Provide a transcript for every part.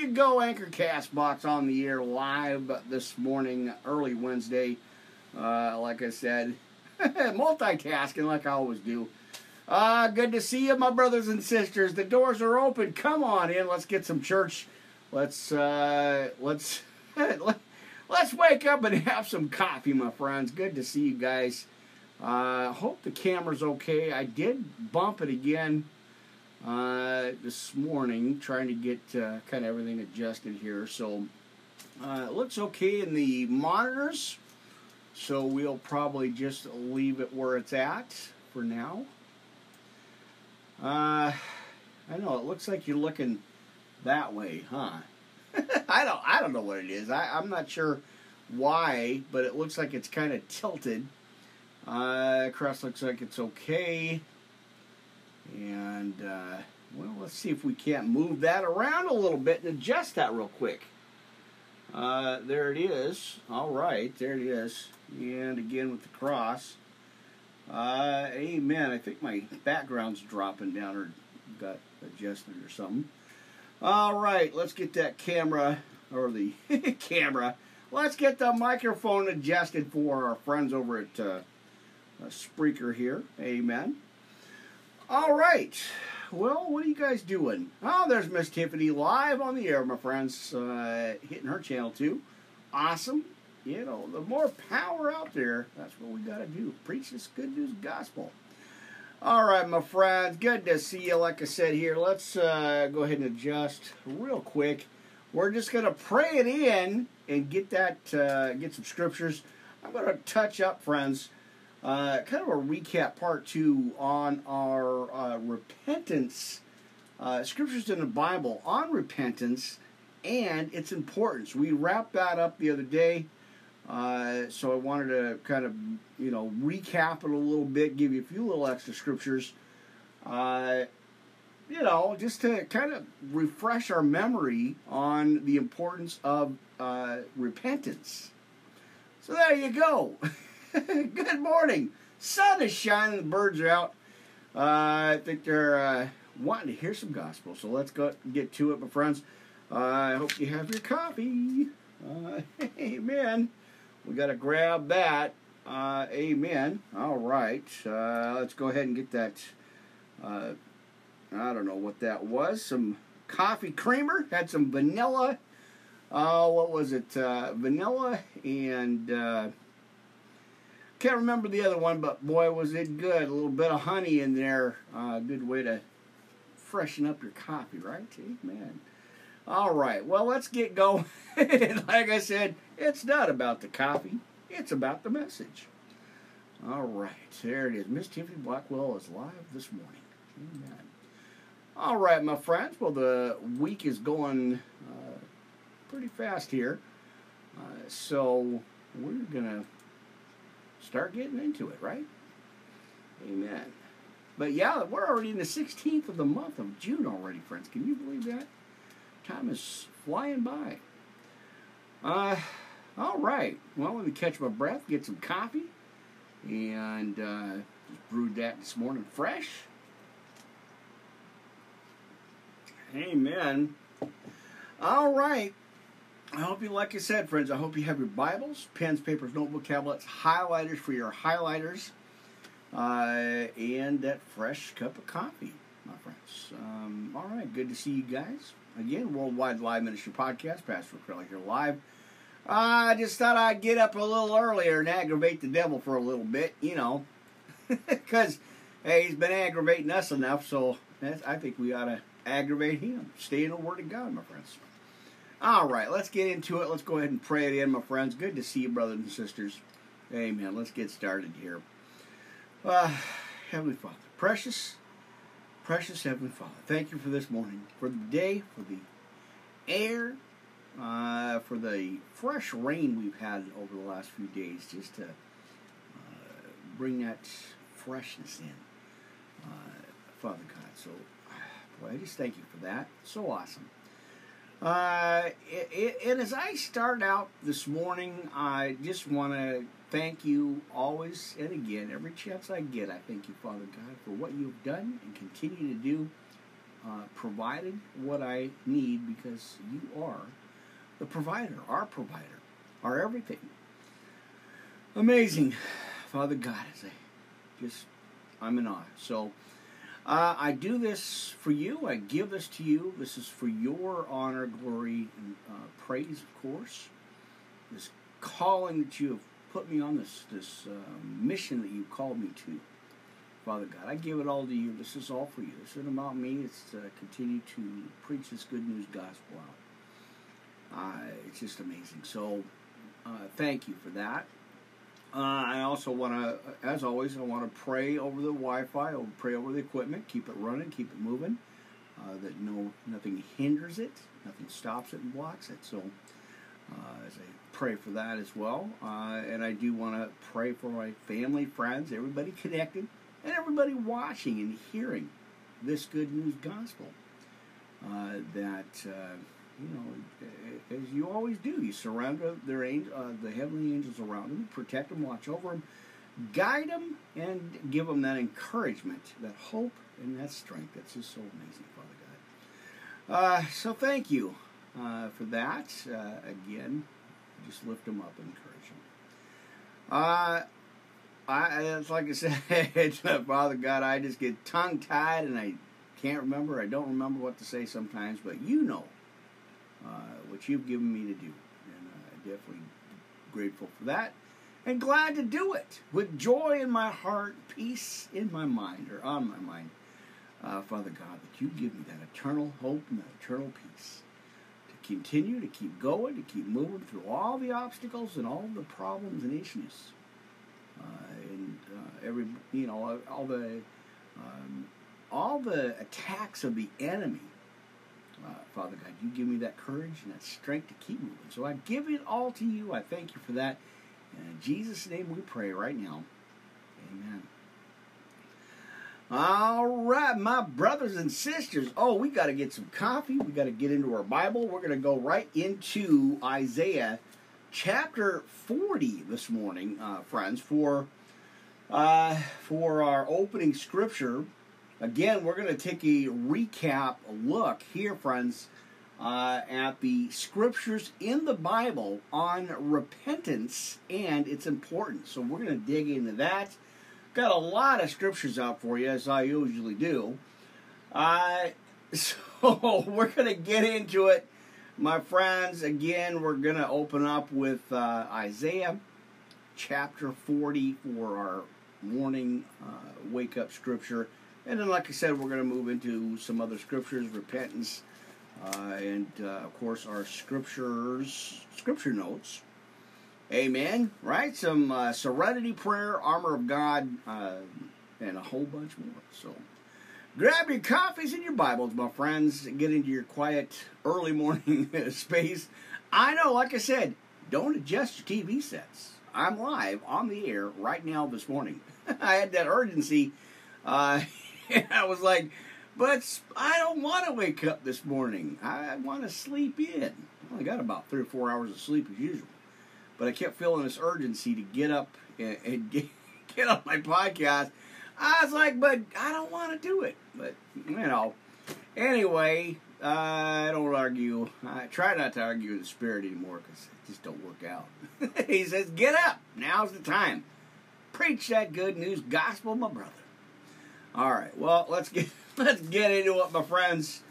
you go, Anchor Cast Box on the air live this morning, early Wednesday. Uh, like I said, multitasking like I always do. Uh, good to see you, my brothers and sisters. The doors are open. Come on in. Let's get some church. Let's uh, let's let's wake up and have some coffee, my friends. Good to see you guys. Uh, hope the camera's okay. I did bump it again uh, this morning, trying to get uh, kind of everything adjusted here. So uh, it looks okay in the monitors. So we'll probably just leave it where it's at for now. Uh, I know it looks like you're looking that way, huh? I don't I don't know what it is. I, I'm not sure why, but it looks like it's kind of tilted. Uh, cross looks like it's okay. And, uh, well, let's see if we can't move that around a little bit and adjust that real quick. Uh, there it is. All right, there it is. And again with the cross. Uh, amen. I think my background's dropping down or got adjusted or something. All right, let's get that camera, or the camera. Let's get the microphone adjusted for our friends over at uh, Spreaker here. Amen. All right. Well, what are you guys doing? Oh, there's Miss Tiffany live on the air, my friends, uh, hitting her channel too. Awesome. You know, the more power out there, that's what we got to do. Preach this good news gospel. All right, my friends, good to see you. Like I said here, let's uh, go ahead and adjust real quick. We're just going to pray it in and get that, uh, get some scriptures. I'm going to touch up, friends uh, kind of a recap part two on our uh, repentance uh, scriptures in the Bible on repentance and its importance. We wrapped that up the other day, uh, so I wanted to kind of you know recap it a little bit, give you a few little extra scriptures. Uh, you know, just to kind of refresh our memory on the importance of uh, repentance. So there you go. Good morning. Sun is shining, the birds are out. Uh, I think they're uh, wanting to hear some gospel. So let's go get to it, my friends. Uh, I hope you have your coffee. Uh, amen. We got to grab that. Uh, amen. All right. Uh, let's go ahead and get that. I don't know what that was. Some coffee creamer. Had some vanilla. What was it? vanilla and can't remember the other one, but boy, was it good. A little bit of honey in there. Uh, good way to freshen up your coffee, right? Amen. All right, well, let's get going. like I said, it's not about the coffee, it's about the message. All right, there it is. Miss Tiffany Blackwell is live this morning. Amen. All right, my friends. Well, the week is going uh, pretty fast here. Uh, so we're going to start getting into it, right? Amen. But yeah, we're already in the 16th of the month of June already, friends. Can you believe that? Time is flying by. Uh, all right. Well, let me catch my breath, get some coffee, and uh, brewed that this morning fresh. Amen. All right. I hope you, like I said, friends, I hope you have your Bibles, pens, papers, notebook, tablets, highlighters for your highlighters, uh, and that fresh cup of coffee, my friends. Um, all right, good to see you guys. Again, Worldwide Live Ministry Podcast, Pastor Crowley here live. Uh, I just thought I'd get up a little earlier and aggravate the devil for a little bit, you know, because hey, he's been aggravating us enough, so I think we ought to aggravate him. Stay in the Word of God, my friends. All right, let's get into it. Let's go ahead and pray it in, my friends. Good to see you, brothers and sisters. Amen. Let's get started here. Uh, Heavenly Father, precious, precious Heavenly Father, thank you for this morning, for the day, for the air, uh, for the fresh rain we've had over the last few days, just to uh, bring that freshness in, uh, Father God. So, boy, I just thank you for that. So awesome. Uh, and as I start out this morning, I just want to thank you always and again, every chance I get. I thank you, Father God, for what you've done and continue to do uh, provided what I need because you are the provider, our provider, our everything. Amazing, Father God, as I just, I'm in awe. So, uh, I do this for you. I give this to you. This is for your honor, glory, and uh, praise, of course. This calling that you have put me on, this this uh, mission that you called me to. Father God, I give it all to you. This is all for you. This isn't about me. It's to continue to preach this good news gospel out. Uh, it's just amazing. So, uh, thank you for that. Uh, I also want to, as always, I want to pray over the Wi-Fi, I'll pray over the equipment, keep it running, keep it moving, uh, that no nothing hinders it, nothing stops it and blocks it. So, uh, as I pray for that as well, uh, and I do want to pray for my family, friends, everybody connected, and everybody watching and hearing this good news gospel. Uh, that uh, you know, as you always do, you surround their angel, uh, the heavenly angels around them, protect them, watch over them, guide them, and give them that encouragement, that hope, and that strength. That's just so amazing, Father God. Uh, so thank you uh, for that. Uh, again, just lift them up and encourage them. Uh, I, it's like I said, Father God, I just get tongue tied and I can't remember. I don't remember what to say sometimes, but you know uh, which you've given me to do. And uh, definitely grateful for that. And glad to do it with joy in my heart, peace in my mind, or on my mind. Uh, Father God, that you give me that eternal hope and that eternal peace to continue to keep going, to keep moving through all the obstacles and all the problems and issues. Uh, and uh, every, you know, all the, um, all the attacks of the enemy uh, Father God, you give me that courage and that strength to keep moving. So I give it all to you. I thank you for that. In Jesus' name we pray right now. Amen. All right, my brothers and sisters. Oh, we got to get some coffee. We got to get into our Bible. We're going to go right into Isaiah chapter 40 this morning, uh, friends, for uh, for our opening scripture. Again, we're going to take a recap look here, friends, uh, at the scriptures in the Bible on repentance and its importance. So we're going to dig into that. Got a lot of scriptures out for you, as I usually do. Uh, so we're going to get into it, my friends. Again, we're going to open up with uh, Isaiah chapter 40 for our morning uh, wake up scripture. And then, like I said, we're going to move into some other scriptures, repentance, uh, and uh, of course our scriptures, scripture notes. Amen. Right? Some uh, serenity prayer, armor of God, uh, and a whole bunch more. So, grab your coffees and your Bibles, my friends. Get into your quiet early morning space. I know, like I said, don't adjust your TV sets. I'm live on the air right now this morning. I had that urgency. Uh, I was like, but I don't want to wake up this morning. I want to sleep in. I only got about three or four hours of sleep as usual. But I kept feeling this urgency to get up and, and get, get on my podcast. I was like, but I don't want to do it. But, you know, anyway, I don't argue. I try not to argue with the spirit anymore because it just don't work out. he says, get up. Now's the time. Preach that good news gospel, my brother. All right. Well, let's get let's get into it, my friends.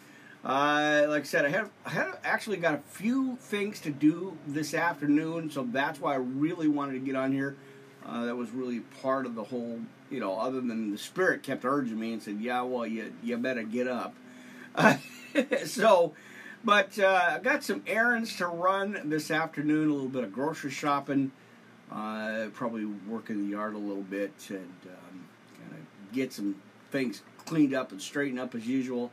Uh, like I said, I have I have actually got a few things to do this afternoon, so that's why I really wanted to get on here. Uh, that was really part of the whole, you know, other than the spirit kept urging me and said, "Yeah, well, you you better get up." Uh, so, but uh, I got some errands to run this afternoon. A little bit of grocery shopping. Uh, probably work in the yard a little bit and um, kind of get some things cleaned up and straightened up as usual.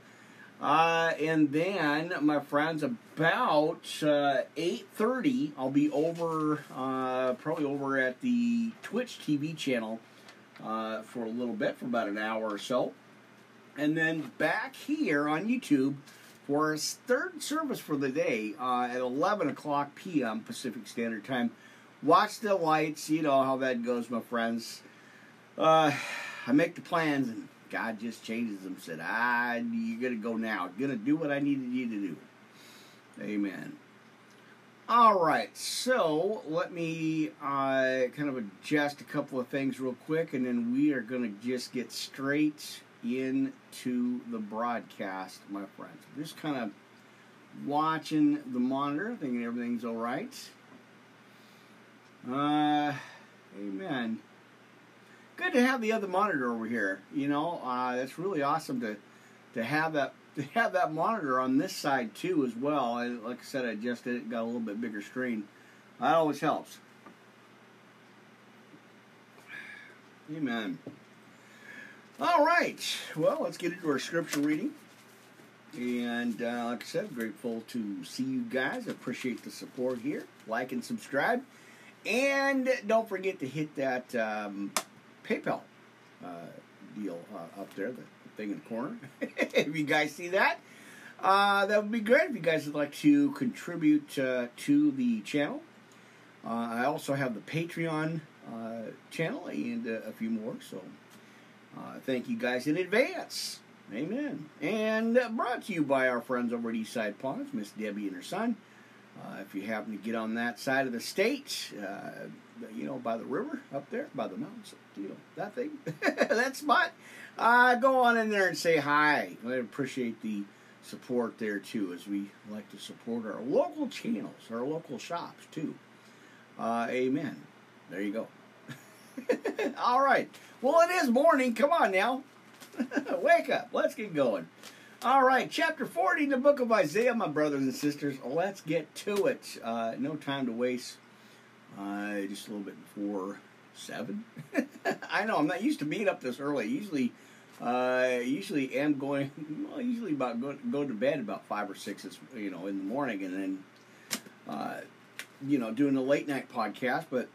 Uh, and then, my friends, about uh, 8.30, I'll be over, uh, probably over at the Twitch TV channel uh, for a little bit, for about an hour or so. And then back here on YouTube for our third service for the day uh, at 11 o'clock p.m. Pacific Standard Time. Watch the lights, you know how that goes, my friends. Uh, I make the plans and God just changes them. Said, "Ah, you're gonna go now. Gonna do what I needed you to do." Amen. All right, so let me uh, kind of adjust a couple of things real quick, and then we are to just get straight into the broadcast, my friends. Just kind of watching the monitor, thinking everything's all right. Uh, amen. Good to have the other monitor over here. You know, uh, that's really awesome to to have that to have that monitor on this side too as well. I, like I said, I adjusted it, got a little bit bigger screen. That always helps. Amen. All right. Well, let's get into our scripture reading. And uh, like I said, grateful to see you guys. Appreciate the support here. Like and subscribe. And don't forget to hit that um, PayPal uh, deal uh, up there, the thing in the corner. if you guys see that, uh, that would be great if you guys would like to contribute to the channel. I also have the Patreon channel and a few more, so thank you guys in advance. Amen. And brought to you by our friends over at Eastside Ponds, Miss Debbie and her son. Uh, if you happen to get on that side of the state, uh, you know, by the river up there, by the mountains, you know, that thing, that spot, uh, go on in there and say hi. I appreciate the support there too, as we like to support our local channels, our local shops too. Uh, amen. There you go. All right. Well, it is morning. Come on now. Wake up. Let's get going. All right, chapter 40 in the book of Isaiah, my brothers and sisters. Let's get to it. Uh, no time to waste. Uh, just a little bit before 7. I know, I'm not used to being up this early. Usually, uh, usually am going, well, usually about go, go to bed about 5 or 6, you know, in the morning and then, uh, you know, doing a late night podcast. But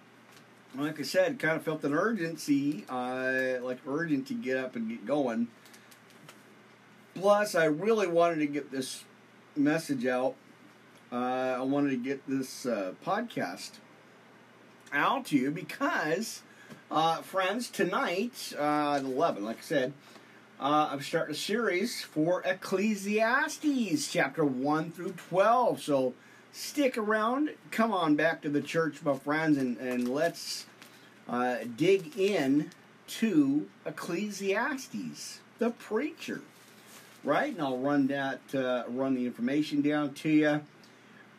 like I said, kind of felt an urgency, uh, like urgent to get up and get going. Plus, I really wanted to get this message out. Uh, I wanted to get this uh, podcast out to you because, uh, friends, tonight, uh, at 11, like I said, uh, I'm starting a series for Ecclesiastes, chapter 1 through 12. So stick around. Come on back to the church, my friends, and, and let's uh, dig in to Ecclesiastes, the preacher right? And I'll run that, uh, run the information down to you.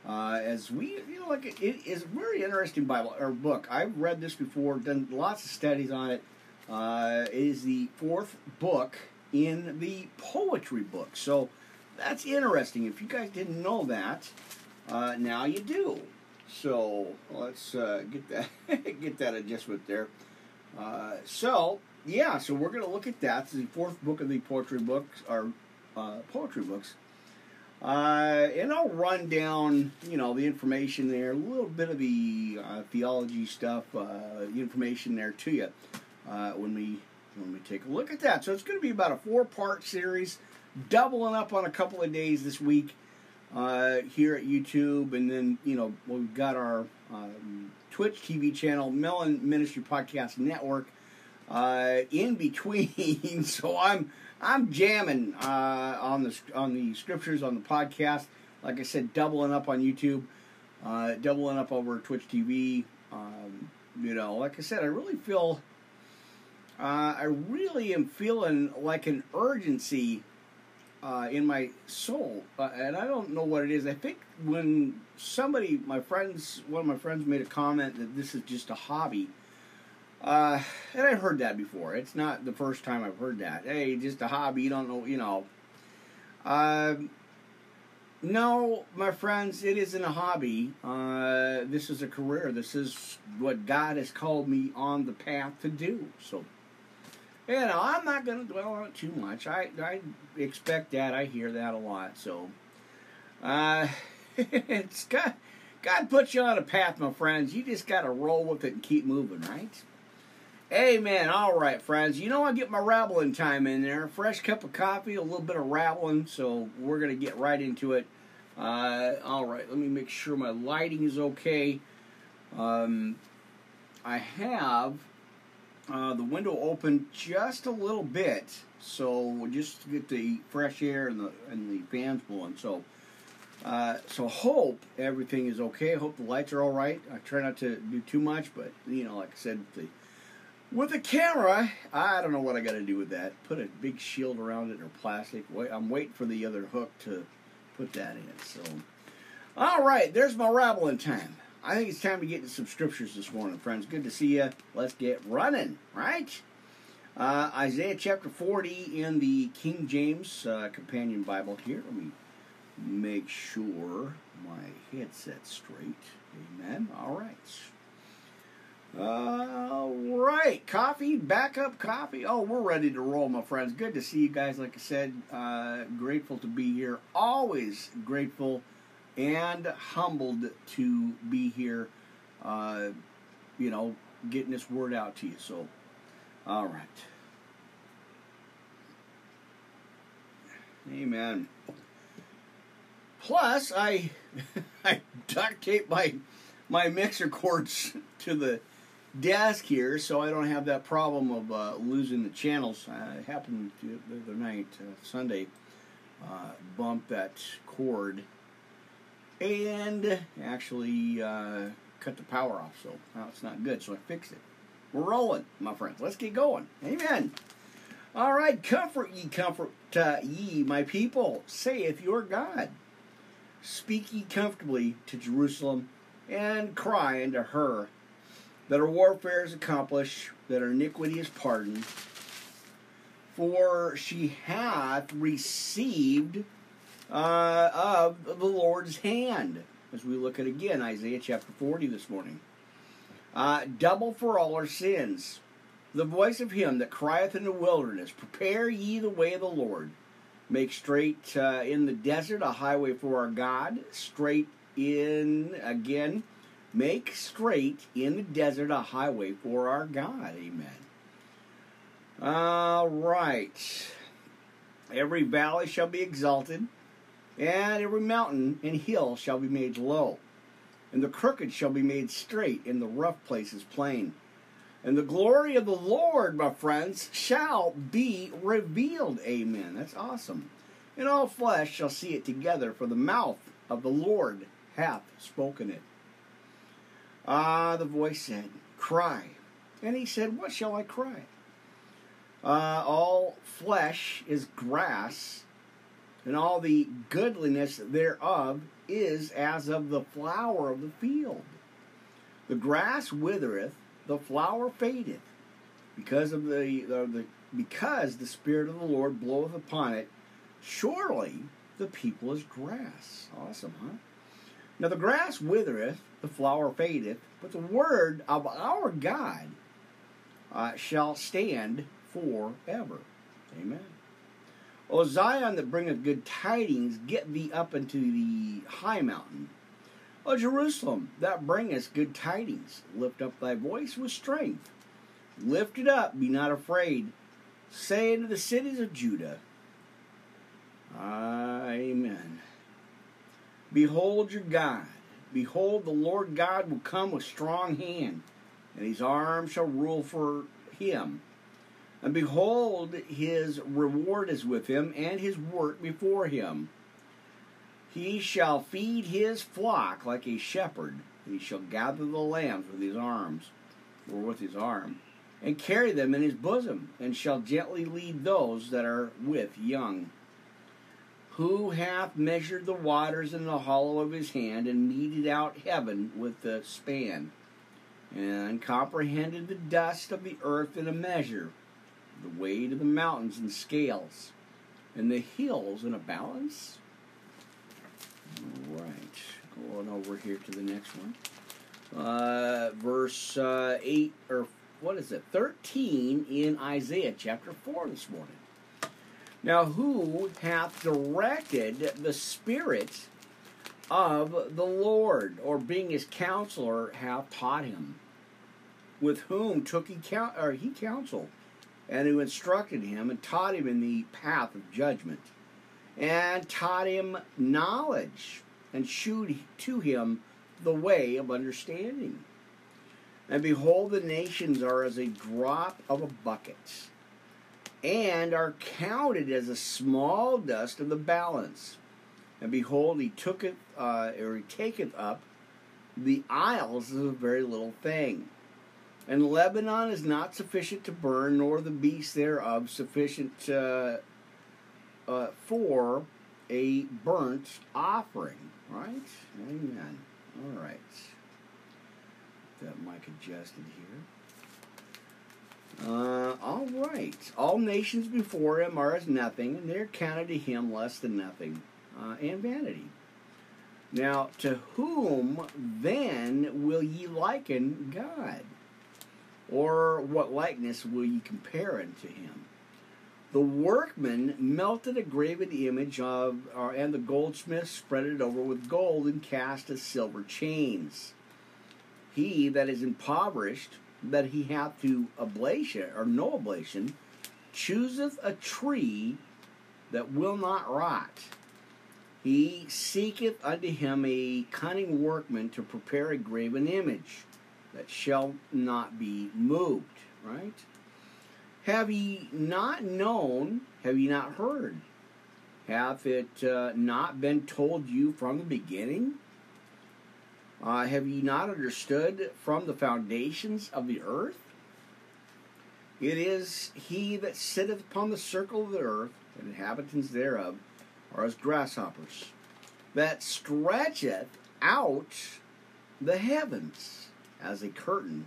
Uh, as we, you know, like it, is a very interesting Bible or book. I've read this before, done lots of studies on it. Uh, it is the fourth book in the poetry book, so that's interesting. If you guys didn't know that, uh, now you do. So let's uh, get that get that adjustment there. Uh, so yeah, so we're going to look at that. It's the fourth book of the poetry books, or uh, poetry books. Uh, and I'll run down, you know, the information there, a little bit of the uh, theology stuff, uh, information there to you uh, when we when we take a look at that. So it's going to be about a four-part series, doubling up on a couple of days this week uh, here at YouTube, and then you know we've got our um, Twitch TV channel, Melon Ministry Podcast Network, uh, in between. so I'm I'm jamming uh, on the on the scriptures on the podcast. Like I said, doubling up on YouTube, uh, doubling up over Twitch TV. Um, you know, like I said, I really feel. Uh, I really am feeling like an urgency uh, in my soul, uh, and I don't know what it is. I think when somebody, my friends, one of my friends made a comment that this is just a hobby uh, and I've heard that before. It's not the first time I've heard that. Hey, just a hobby. You don't know, you know. Uh, no, my friends, it isn't a hobby. Uh, this is a career. This is what God has called me on the path to do. So, you know, I'm not going to dwell on it too much. I, I expect that. I hear that a lot. So, uh, it's God. God puts you on a path, my friends. You just got to roll with it and keep moving, right? Amen. All right, friends. You know I get my rabbling time in there. Fresh cup of coffee, a little bit of rabbling. So we're gonna get right into it. Uh, all right. Let me make sure my lighting is okay. Um, I have uh, the window open just a little bit, so just to get the fresh air and the and the fans blowing. So, uh, so hope everything is okay. Hope the lights are all right. I try not to do too much, but you know, like I said, the with a camera, I don't know what I got to do with that. Put a big shield around it or plastic. Wait, I'm waiting for the other hook to put that in. So, all right, there's my rabbling time. I think it's time to get into some scriptures this morning, friends. Good to see you. Let's get running, right? Uh, Isaiah chapter 40 in the King James uh, Companion Bible here. Let me make sure my headset's straight. Amen. All right. All right, coffee, backup coffee. Oh, we're ready to roll, my friends. Good to see you guys. Like I said, uh, grateful to be here. Always grateful and humbled to be here. Uh, you know, getting this word out to you. So, all right. Amen. Plus, I I duct tape my my mixer cords to the desk here, so I don't have that problem of uh, losing the channels. It happened the other night, uh, Sunday, uh, bumped that cord and actually uh, cut the power off. So now it's not good. So I fixed it. We're rolling, my friends. Let's get going. Amen. All right, comfort ye, comfort uh, ye, my people, saith your God. Speak ye comfortably to Jerusalem, and cry unto her that our warfare is accomplished, that our iniquity is pardoned. For she hath received uh, of the Lord's hand. As we look at again Isaiah chapter 40 this morning. Uh, double for all our sins. The voice of him that crieth in the wilderness, Prepare ye the way of the Lord. Make straight uh, in the desert a highway for our God. Straight in, again, make straight in the desert a highway for our God. Amen. All right. Every valley shall be exalted, and every mountain and hill shall be made low. And the crooked shall be made straight, and the rough places plain and the glory of the Lord, my friends, shall be revealed. Amen. That's awesome. And all flesh shall see it together, for the mouth of the Lord hath spoken it. Ah, the voice said, Cry. And he said, What shall I cry? Uh, all flesh is grass, and all the goodliness thereof is as of the flower of the field. The grass withereth, the flower fadeth, because of the, the, the because the spirit of the Lord bloweth upon it. Surely the people is grass. Awesome, huh? Now the grass withereth, the flower fadeth, but the word of our God uh, shall stand forever. Amen. O Zion that bringeth good tidings, get thee up into the high mountain O Jerusalem, that bringest good tidings, lift up thy voice with strength. Lift it up, be not afraid. Say unto the cities of Judah, Amen. Behold your God. Behold, the Lord God will come with strong hand, and his arm shall rule for him. And behold, his reward is with him, and his work before him. He shall feed his flock like a shepherd. He shall gather the lambs with his arms, or with his arm, and carry them in his bosom, and shall gently lead those that are with young. Who hath measured the waters in the hollow of his hand, and meted out heaven with the span, and comprehended the dust of the earth in a measure, the weight of the mountains in scales, and the hills in a balance? Right, going over here to the next one. Uh, verse uh, 8, or what is it? 13 in Isaiah chapter 4 this morning. Now, who hath directed the Spirit of the Lord, or being his counselor, hath taught him? With whom took he, count, or he counsel, and who instructed him and taught him in the path of judgment? and taught him knowledge and shewed to him the way of understanding. And behold, the nations are as a drop of a bucket, and are counted as a small dust of the balance. And behold, he tooketh, uh, or he taketh up the isles as a very little thing. And Lebanon is not sufficient to burn, nor the beasts thereof sufficient uh, uh, for a burnt offering. Right? Amen. All right. That mic adjusted here. Uh, all right. All nations before him are as nothing, and they're counted to him less than nothing, uh, and vanity. Now, to whom then will ye liken God? Or what likeness will ye compare unto him? The workman melted a graven image of, uh, and the goldsmith spread it over with gold and cast as silver chains. He that is impoverished that he hath to oblation or no oblation, chooseth a tree that will not rot. He seeketh unto him a cunning workman to prepare a graven image that shall not be moved. Right? Have ye not known? Have ye not heard? Hath it uh, not been told you from the beginning? Uh, have ye not understood from the foundations of the earth? It is he that sitteth upon the circle of the earth, and inhabitants thereof are as grasshoppers, that stretcheth out the heavens as a curtain,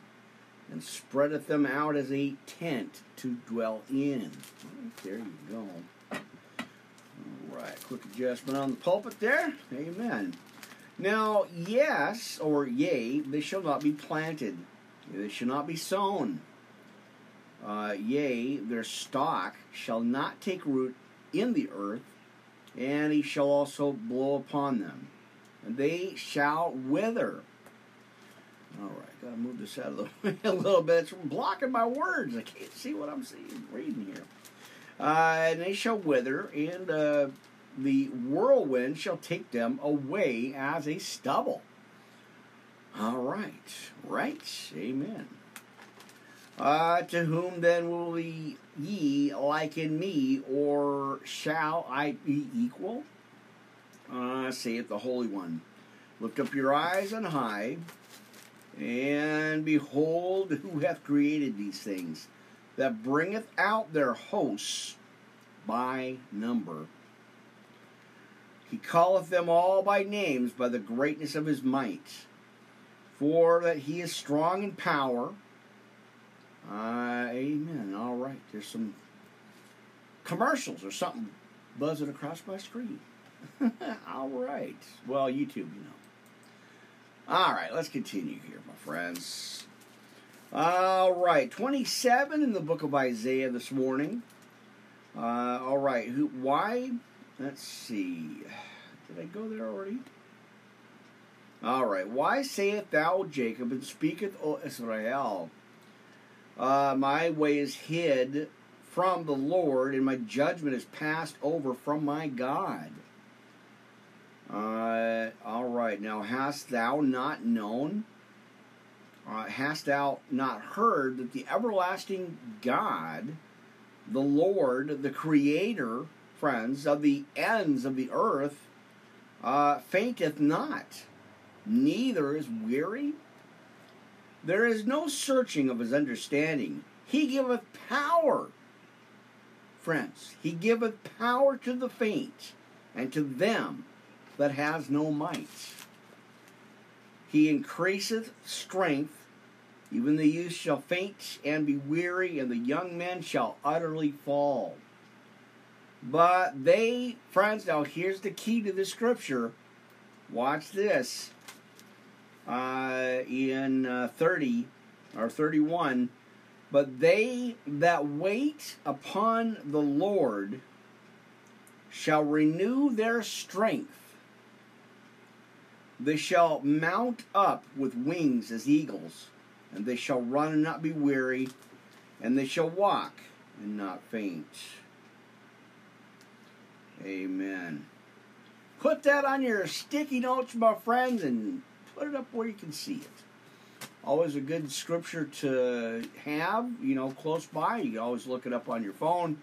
and spreadeth them out as a tent to dwell in. There you go. All right, quick adjustment on the pulpit there. Amen. Now, yes, or yea, they shall not be planted, they shall not be sown. Uh, yea, their stock shall not take root in the earth, and he shall also blow upon them, and they shall wither. All right, gotta move this out of the way a little bit. It's blocking my words. I can't see what I'm seeing, reading here. Uh, and they shall wither, and uh, the whirlwind shall take them away as a stubble. All right, right, amen. Uh, to whom then will ye, liken me, or shall I be equal? Uh, saith the Holy One. Lift up your eyes on high, and behold who hath created these things, that bringeth out their hosts by number. He calleth them all by names by the greatness of his might. For that he is strong in power. Uh, amen. All right. There's some commercials or something buzzing across my screen. all right. Well, YouTube, you know. All right. Let's continue here, my friends. All right. 27 in the book of Isaiah this morning. Uh, all right. Who? Why? Let's see. Did I go there already? All right. Why sayest thou, Jacob, and speaketh, O Israel? Uh, my way is hid from the Lord, and my judgment is passed over from my God. Uh, all right. Now, hast thou not known? Uh, hast thou not heard that the everlasting God, the Lord, the Creator, friends, of the ends of the earth, uh, fainteth not, neither is weary. There is no searching of his understanding. He giveth power, friends, he giveth power to the faint, and to them that has no might. He increaseth strength, even the youth shall faint and be weary, and the young men shall utterly fall. But they, friends, now here's the key to the scripture. Watch this. Uh, in uh, 30 or 31, but they that wait upon the Lord shall renew their strength. They shall mount up with wings as eagles, and they shall run and not be weary, and they shall walk and not faint. Amen. Put that on your sticky notes, my friends, and put it up where you can see it. always a good scripture to have, you know, close by. You always look it up on your phone.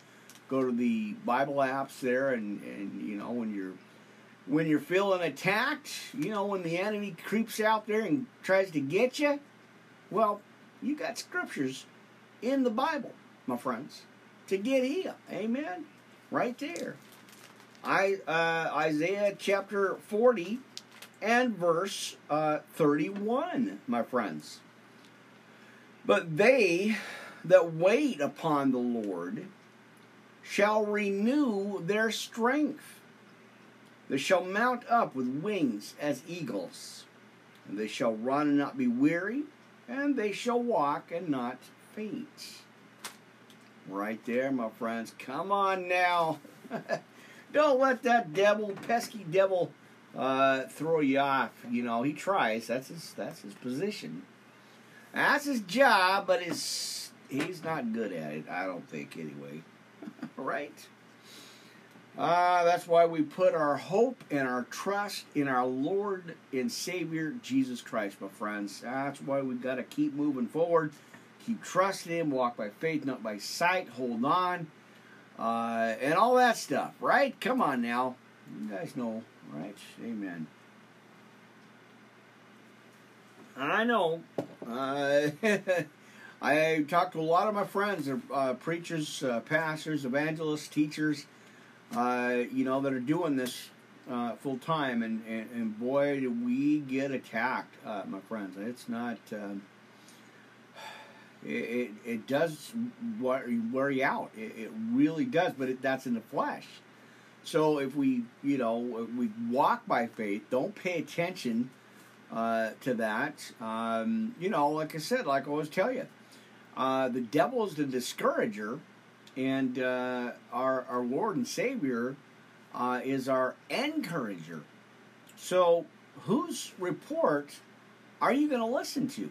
Go to the Bible apps there, and, and you know when you're when you're feeling attacked, you know when the enemy creeps out there and tries to get you. Well, you got scriptures in the Bible, my friends, to get healed. Amen. Right there. I uh, Isaiah chapter forty and verse uh, 31, my friends. But they that wait upon the Lord shall renew their strength. They shall mount up with wings as eagles. And they shall run and not be weary, and they shall walk and not faint. Right there, my friends. Come on now. Don't let that devil, pesky devil, uh, throw you off. You know, he tries. That's his. That's his position. That's his job, but his he's not good at it. I don't think, anyway. right? Uh, that's why we put our hope and our trust in our Lord and Savior Jesus Christ, my friends. That's why we've got to keep moving forward, keep trusting Him, walk by faith, not by sight, hold on, uh, and all that stuff, right? Come on now. You guys know Right? Amen. I know. Uh, I talked to a lot of my friends, uh, preachers, uh, pastors, evangelists, teachers, uh, you know, that are doing this uh, full time, and, and, and, boy, do we get attacked, uh, my friends. It's not. Um, it, it, it does wear you out. It, it really does, but it, that's in the flesh. So if we, you know, we walk by faith, don't pay attention uh, to that. Um, you know, like I said, like I always tell you, uh, the devil is the discourager, and uh, our our Lord and Savior uh, is our encourager. So whose report are you going to listen to?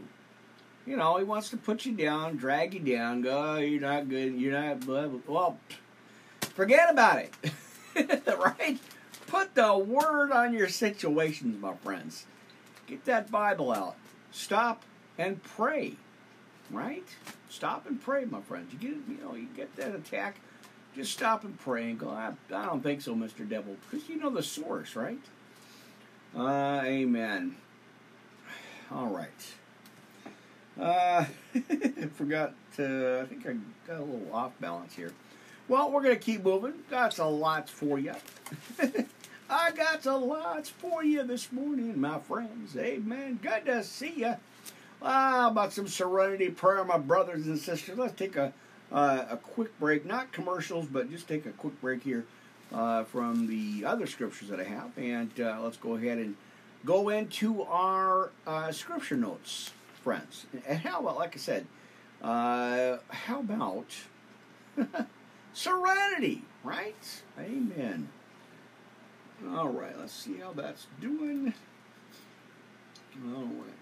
You know, he wants to put you down, drag you down, go, oh, you're not good, you're not, blah, blah. well, forget about it. right? Put the word on your situations, my friends. Get that Bible out. Stop and pray. Right? Stop and pray, my friends. You get you know, you get that attack, just stop and pray and go, I, I don't think so, Mr. Devil. Because you know the source, right? Uh, amen. All right. Uh, forgot to, I think I got a little off balance here. Well, we're going to keep moving. Got a lot for you. I got a lot for you this morning, my friends. Amen. Good to see you. Ah, about some serenity prayer, my brothers and sisters. Let's take a uh, a quick break, not commercials, but just take a quick break here uh, from the other scriptures that I have, and uh, let's go ahead and go into our uh, scripture notes, friends. And how about, like I said, uh, how about Serenity, right? Amen. All right, let's see how that's doing. All right.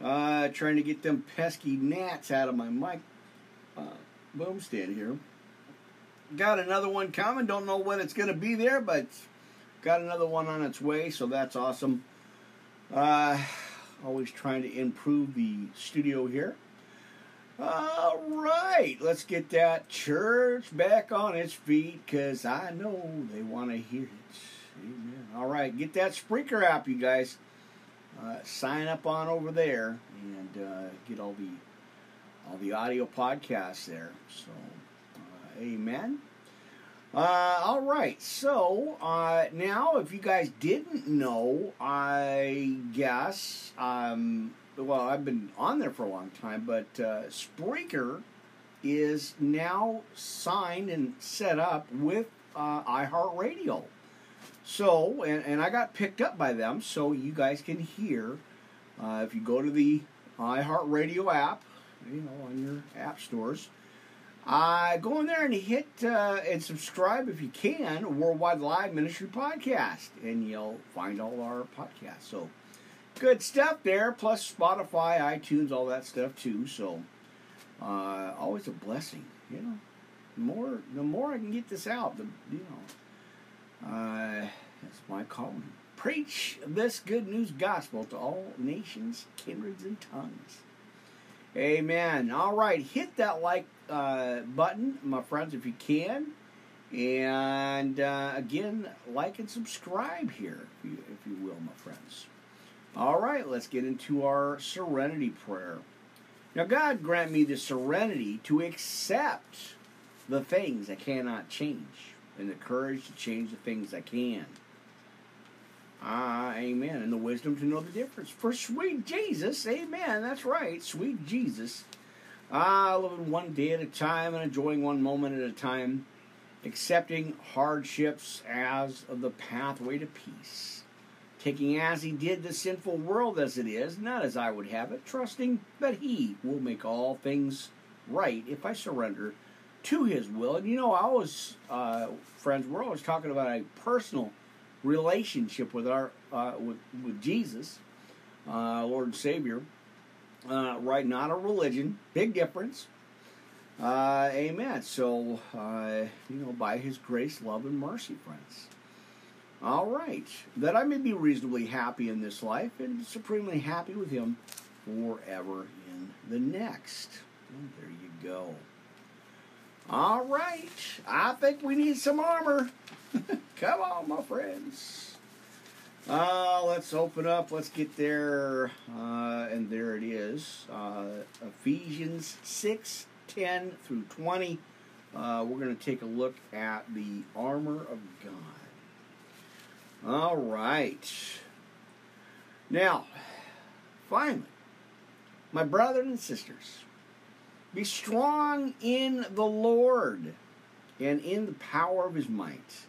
Uh, trying to get them pesky gnats out of my mic uh, boom stand here. Got another one coming. Don't know when it's going to be there, but got another one on its way, so that's awesome. Uh, always trying to improve the studio here. All right, let's get that church back on its feet because I know they want to hear it. Amen. All right, get that Spreaker app, you guys. Uh, sign up on over there and uh, get all the all the audio podcasts there. So, uh, amen. Uh, all right, so uh, now if you guys didn't know, I guess um, well, I've been on there for a long time, but uh, Spreaker is now signed and set up with uh, iHeartRadio. So, and, and I got picked up by them, so you guys can hear. Uh, if you go to the iHeartRadio app, you know, on your app stores, uh, go in there and hit uh, and subscribe if you can, Worldwide Live Ministry Podcast, and you'll find all our podcasts. So, good stuff there. Plus Spotify, iTunes, all that stuff too. So uh, always a blessing, you know. The more the more I can get this out, the you know, uh, that's my calling. preach this good news gospel to all nations, kindreds, and tongues. Amen. All right, hit that like uh, button, my friends, if you can. And uh, again, like and subscribe here, if you, if you will, my friends. All right, let's get into our serenity prayer. Now, God grant me the serenity to accept the things I cannot change and the courage to change the things I can. Ah, amen. And the wisdom to know the difference. For sweet Jesus, amen. That's right, sweet Jesus. Ah, living one day at a time and enjoying one moment at a time, accepting hardships as the pathway to peace. Taking as he did the sinful world as it is, not as I would have it, trusting that he will make all things right if I surrender to his will. And you know, I always, uh, friends, we're always talking about a personal relationship with our uh, with with Jesus, uh, Lord and Savior. Uh, right, not a religion. Big difference. Uh, amen. So, uh, you know, by His grace, love, and mercy, friends. All right, that I may be reasonably happy in this life and supremely happy with Him forever in the next. There you go. All right, I think we need some armor. Come on, my friends. Uh, let's open up. Let's get there. Uh, and there it is. Uh, Ephesians 6 10 through 20. Uh, we're going to take a look at the armor of God. All right. Now, finally, my brothers and sisters, be strong in the Lord and in the power of his might.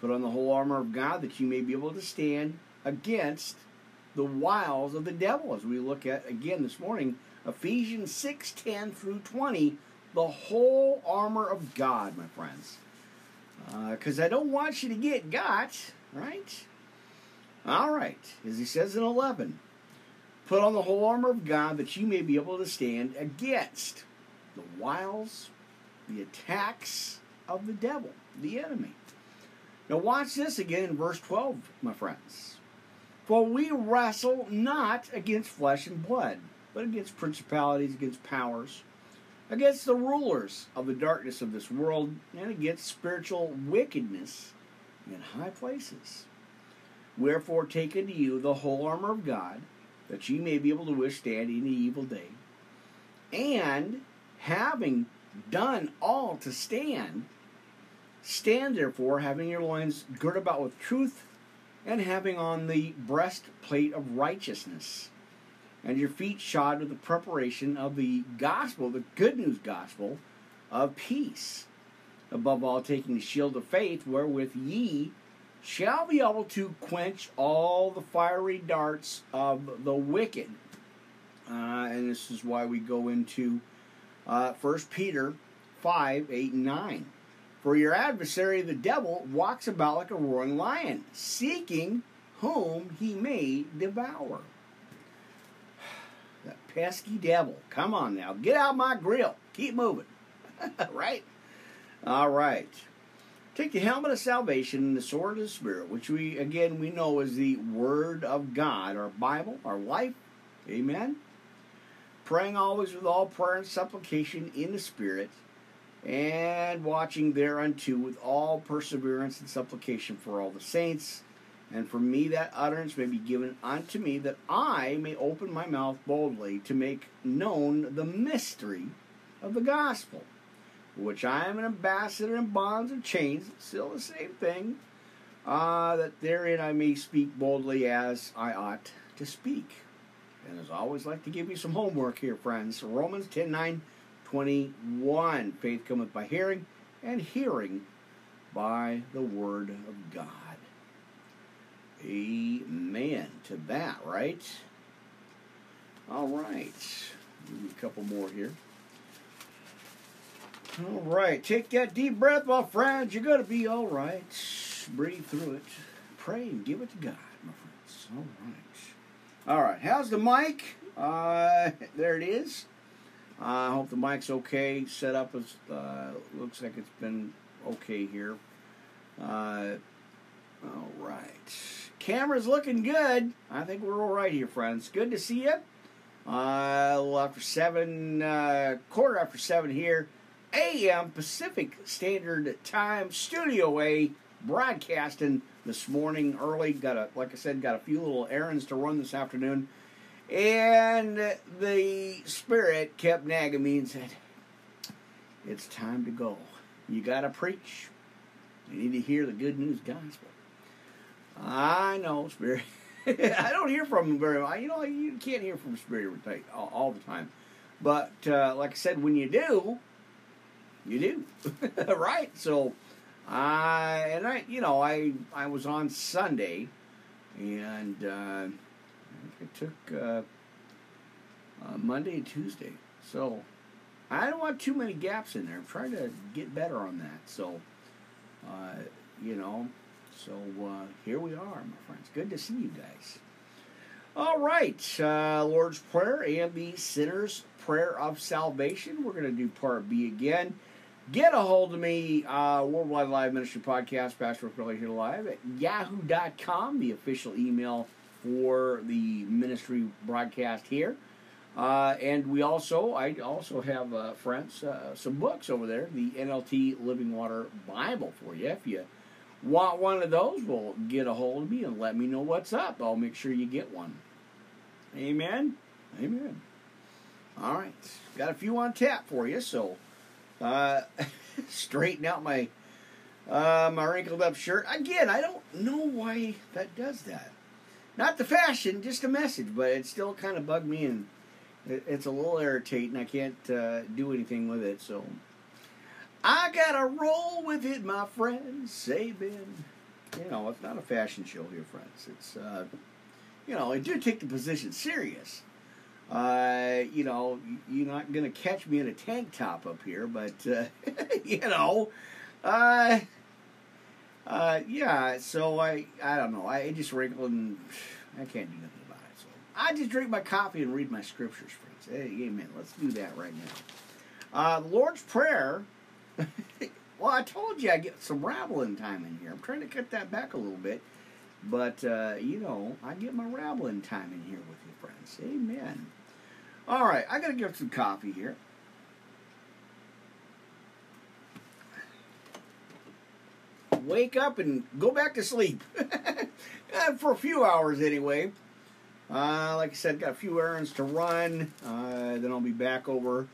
Put on the whole armor of God that you may be able to stand against the wiles of the devil. As we look at again this morning, Ephesians 6 10 through 20, the whole armor of God, my friends. Because uh, I don't want you to get got, right? All right, as he says in 11, put on the whole armor of God that you may be able to stand against the wiles, the attacks of the devil, the enemy. Now, watch this again in verse 12, my friends. For we wrestle not against flesh and blood, but against principalities, against powers, against the rulers of the darkness of this world, and against spiritual wickedness in high places. Wherefore, take unto you the whole armor of God, that ye may be able to withstand the evil day. And having done all to stand, Stand therefore, having your loins girt about with truth, and having on the breastplate of righteousness, and your feet shod with the preparation of the gospel, the good news gospel of peace. Above all, taking the shield of faith, wherewith ye shall be able to quench all the fiery darts of the wicked. Uh, and this is why we go into uh, 1 Peter 5 8 and 9. For your adversary, the devil, walks about like a roaring lion, seeking whom he may devour. That pesky devil. Come on now. Get out my grill. Keep moving. right? All right. Take the helmet of salvation and the sword of the Spirit, which we, again, we know is the Word of God, our Bible, our life. Amen. Praying always with all prayer and supplication in the Spirit and watching thereunto with all perseverance and supplication for all the saints. And for me that utterance may be given unto me, that I may open my mouth boldly to make known the mystery of the gospel, which I am an ambassador in bonds and chains, still the same thing, uh, that therein I may speak boldly as I ought to speak. And as always like to give you some homework here, friends. Romans 10 9 21. Faith cometh by hearing, and hearing by the word of God. Amen to that, right? All right. a couple more here. All right. Take that deep breath, my friends. You're going to be all right. Breathe through it. Pray and give it to God, my friends. All right. All right. How's the mic? Uh, there it is. I uh, hope the mic's okay. Set up is uh, looks like it's been okay here. Uh, all right, camera's looking good. I think we're all right here, friends. Good to see you. Uh, after seven, uh, quarter after seven here, a.m. Pacific Standard Time, Studio A, broadcasting this morning early. Got a, like I said, got a few little errands to run this afternoon, and the spirit kept nagging me and said, "It's time to go. You got to preach. You need to hear the good news gospel." I know, spirit. I don't hear from him very much. You know, you can't hear from Spirit all, the time. But uh, like I said, when you do, you do, right? So, I and I, you know, I I was on Sunday, and uh, took uh, uh, Monday and Tuesday. So, I don't want too many gaps in there. I'm trying to get better on that. So, uh, you know, so uh, here we are, my friends. Good to see you guys. All right, uh, Lord's Prayer and the Sinner's Prayer of Salvation. We're going to do part B again. Get a hold of me, uh, Worldwide Live Ministry Podcast, Pastor Rick here live at yahoo.com, the official email for the ministry broadcast here. Uh, and we also, I also have, uh, friends, uh, some books over there, the NLT Living Water Bible for you. If you want one of those, well, get a hold of me and let me know what's up. I'll make sure you get one. Amen. Amen. All right, got a few on tap for you. So, uh, straighten out my uh, my wrinkled up shirt again. I don't know why that does that. Not the fashion, just a message, but it still kind of bugged me and it, it's a little irritating. I can't uh, do anything with it, so I gotta roll with it, my friends. Say Ben. You know, it's not a fashion show here, friends. It's, uh, you know, I do take the position serious. Uh, you know, you're not gonna catch me in a tank top up here, but uh, you know, uh, uh, yeah. So I, I don't know. I just wrinkle and I can't do nothing about it. So I just drink my coffee and read my scriptures, friends. Hey, amen. Let's do that right now. Uh, the Lord's Prayer well, I told you I get some rabbling time in here. I'm trying to cut that back a little bit. But, uh, you know, I get my rabbling time in here with you, friends. Amen. All right, I got to get some coffee here. Wake up and go back to sleep. For a few hours, anyway. Uh, like I said, got a few errands to run. Uh, then I'll be back over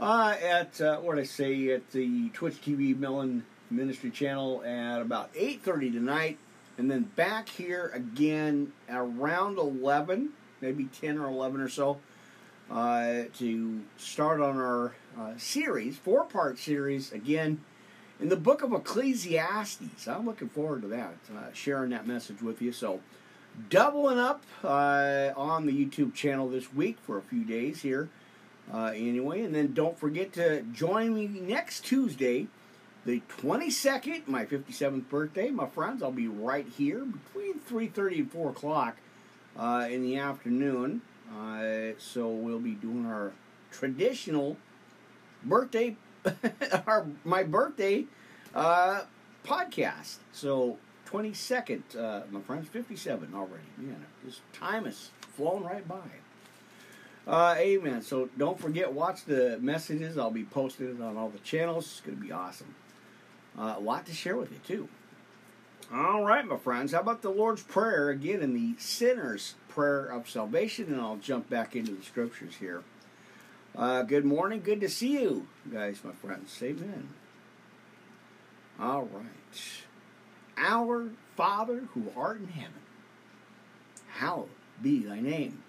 uh, at uh, what I say at the Twitch TV Mellon Ministry channel at about 8:30 tonight, and then back here again around 11, maybe 10 or 11 or so, uh, to start on our uh, series, four-part series again in the book of Ecclesiastes. I'm looking forward to that, uh, sharing that message with you. So. Doubling up uh, on the YouTube channel this week for a few days here uh, anyway, and then don't forget to join me next Tuesday, the 22nd, my 57th birthday. My friends, I'll be right here between 3.30 and 4 o'clock uh, in the afternoon. Uh, so we'll be doing our traditional birthday, our my birthday uh, podcast. So 22nd, uh, my friends, 57 already. Man, this time has flown right by. Uh, amen. So don't forget, watch the messages. I'll be posting it on all the channels. It's going to be awesome. Uh, a lot to share with you, too. All right, my friends. How about the Lord's Prayer again in the sinner's prayer of salvation? And I'll jump back into the scriptures here. Uh, good morning. Good to see you, guys, my friends. Amen. All right. Our Father who art in heaven, hallowed be thy name.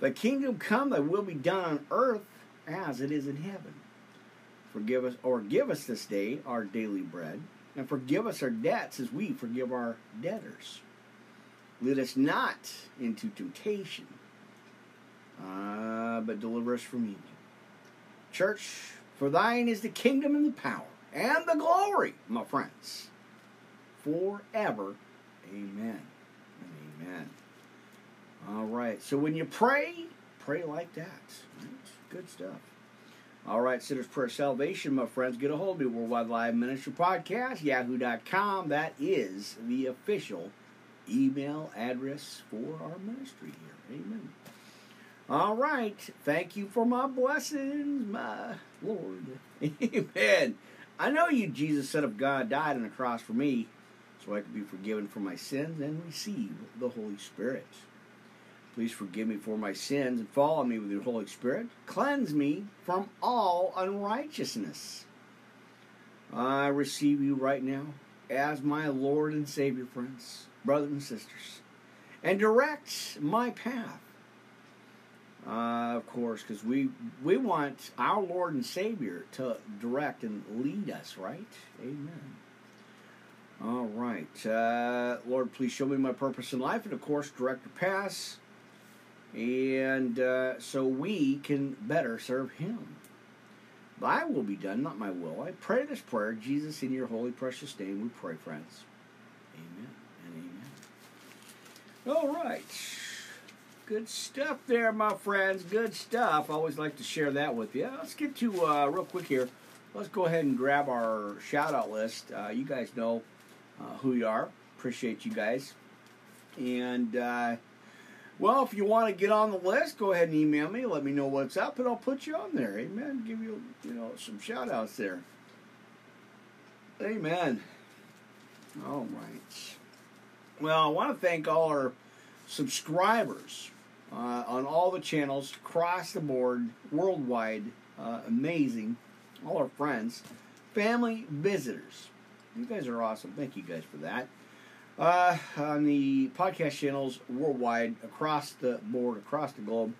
Thy kingdom come, thy will be done on earth as it is in heaven. Forgive us, or give us this day our daily bread, and forgive us our debts as we forgive our debtors. Lead us not into temptation, uh, but deliver us from evil. Church, for thine is the kingdom and the power and the glory, my friends, forever. Amen. Amen. All right. So when you pray, pray like that. Right? Good stuff. All right, Sinners Prayer Salvation, my friends. Get a hold of me. Worldwide Live Ministry Podcast, yahoo.com. That is the official email address for our ministry here. Amen. All right. Thank you for my blessings, my Lord. Amen. I know you, Jesus, Son of God, died on the cross for me so I could be forgiven for my sins and receive the Holy Spirit. Please forgive me for my sins and follow me with your Holy Spirit. Cleanse me from all unrighteousness. I receive you right now as my Lord and Savior, friends, brothers and sisters, and direct my path. Uh, of course, because we we want our Lord and Savior to direct and lead us, right? Amen. All right, uh, Lord, please show me my purpose in life, and of course, direct the path, and uh, so we can better serve Him. Thy will be done, not my will. I pray this prayer, Jesus, in your holy, precious name we pray, friends. Amen and amen. All right. Good stuff there, my friends. Good stuff. I always like to share that with you. Let's get to, uh, real quick here, let's go ahead and grab our shout out list. Uh, you guys know uh, who you are. Appreciate you guys. And, uh, well, if you want to get on the list, go ahead and email me. Let me know what's up, and I'll put you on there. Amen. Give you, you know, some shout outs there. Amen. All right. Well, I want to thank all our subscribers uh, on all the channels across the board, worldwide. Uh, amazing. All our friends, family, visitors. You guys are awesome. Thank you guys for that uh, on the podcast channels worldwide, across the board, across the globe.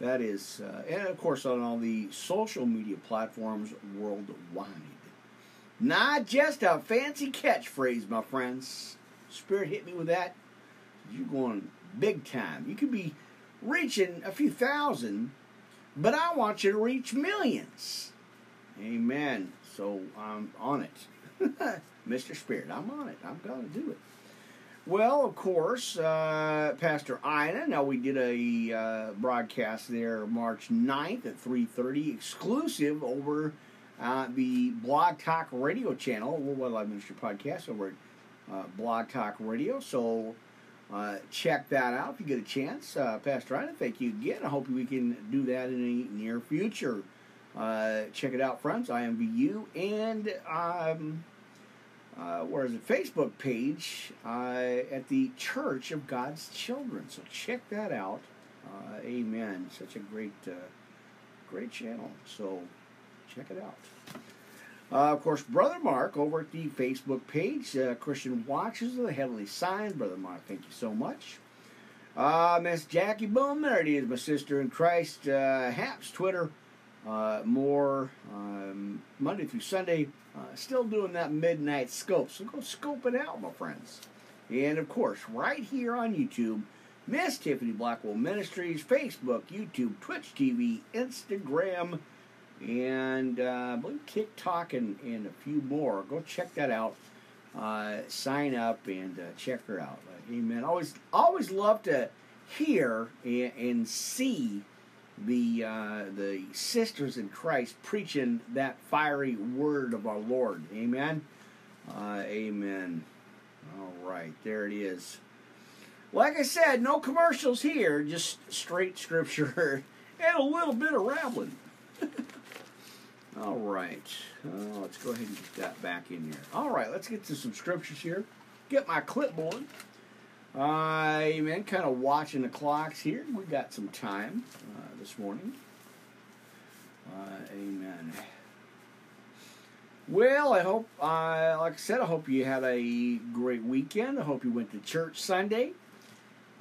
That is, uh, and of course on all the social media platforms worldwide. Not just a fancy catchphrase, my friends. Spirit hit me with that. You're going big time. You could be reaching a few thousand, but I want you to reach millions. Amen. So I'm on it. Mr. Spirit, I'm on it. I'm going to do it. Well, of course, uh, Pastor Ina. Now we did a uh, broadcast there March 9th at 3:30, exclusive over uh, the Blog Talk Radio channel, Worldwide Live Ministry Podcast over at uh, Blog Talk Radio. So uh, check that out if you get a chance. Uh, Pastor Ina, thank you again. I hope we can do that in the near future. check it out, friends. IMVU and. Um, uh, where is it? Facebook page uh, at the Church of God's Children. So check that out. Uh, amen. Such a great, uh, great channel. So check it out. Uh, of course, Brother Mark over at the Facebook page, uh, Christian Watches of the Heavenly Sign. Brother Mark, thank you so much. Miss Jackie Boom, there it is, my sister in Christ. Haps, Twitter. more um, Monday through Sunday uh, still doing that midnight scope, so go scope it out, my friends. And of course, right here on YouTube, Miss Tiffany Blackwell Ministries, Facebook, YouTube, Twitch TV, Instagram, and uh, I believe TikTok and, and a few more. Go check that out. Uh, sign up and uh, check her out. amen. Always, always love to hear and, and see the uh, the sisters in Christ preaching that fiery word of our Lord. Amen. Uh, amen. All right, there it is. Like I said, no commercials here, just straight scripture and a little bit of rambling. All right, uh, let's go ahead and get that back in here. All right, let's get to some scriptures here. Get my clipboard. Uh, amen. Kind of watching the clocks here. We got some time uh, this morning. Uh, amen. Well, I hope, like I said, I hope you had a great weekend. I hope you went to church Sunday.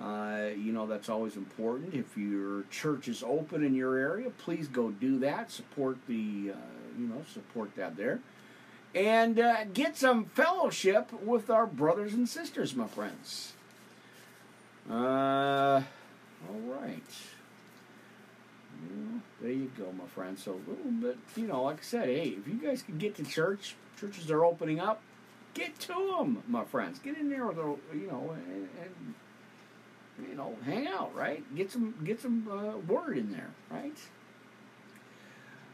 Uh, you know, that's always important. If your church is open in your area, please go do that. Support the, uh, you know, support that there. And uh, get some fellowship with our brothers and sisters, my friends. Uh, all right. Well, there you go, my friend. So a little bit, you know, like I said, hey, if you guys can get to church, churches are opening up, get to them, my friends. Get in there with, a, you know, and, and you know, hang out, right? Get some, get some uh, word in there, right?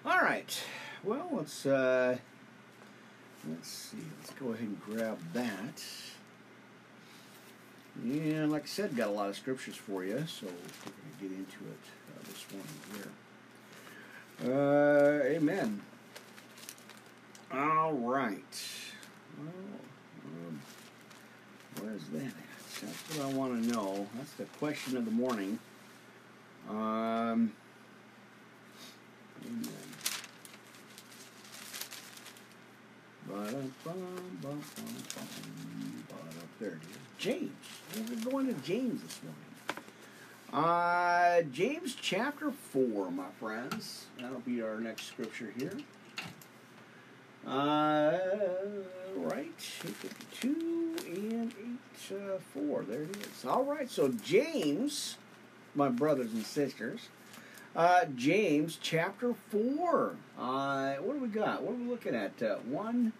All right. Well, let's uh, let's see. Let's go ahead and grab that. And like I said, got a lot of scriptures for you, so we're going to get into it uh, this morning here. Uh, amen. All right. Well, um, where's that at? That's what I want to know. That's the question of the morning. Um. There it is. James. We're going to James this morning. Uh, James chapter 4, my friends. That'll be our next scripture here. Uh, right. 52 and 8, uh, 4. There it is. All right. So, James, my brothers and sisters, uh, James chapter 4. Uh, what do we got? What are we looking at? Uh, 1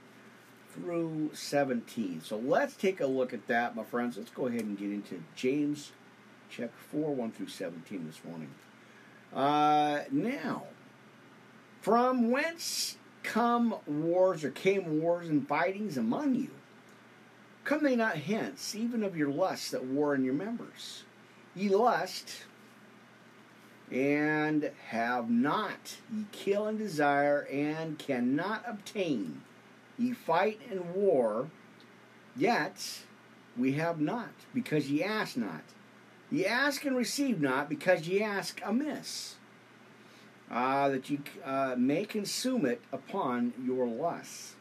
through 17. So let's take a look at that, my friends. Let's go ahead and get into James chapter 4, 1 through 17 this morning. Uh, now, from whence come wars or came wars and fightings among you? Come they not hence, even of your lusts that war in your members? Ye lust and have not, ye kill and desire and cannot obtain. Ye fight and war, yet we have not, because ye ask not. Ye ask and receive not, because ye ask amiss, uh, that ye uh, may consume it upon your lusts.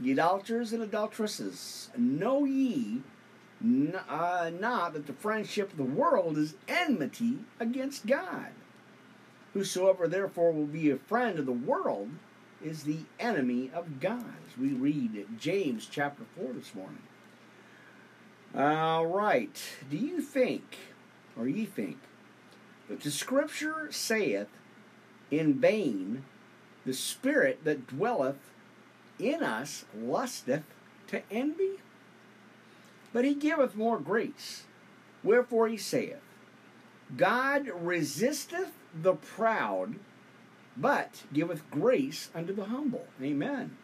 Ye adulterers and adulteresses, know ye n- uh, not that the friendship of the world is enmity against God? Whosoever therefore will be a friend of the world is the enemy of God. As we read James chapter 4 this morning. All right. Do you think, or ye think, that the scripture saith, In vain the spirit that dwelleth in us lusteth to envy? But he giveth more grace. Wherefore he saith, God resisteth the proud, but giveth grace unto the humble. Amen.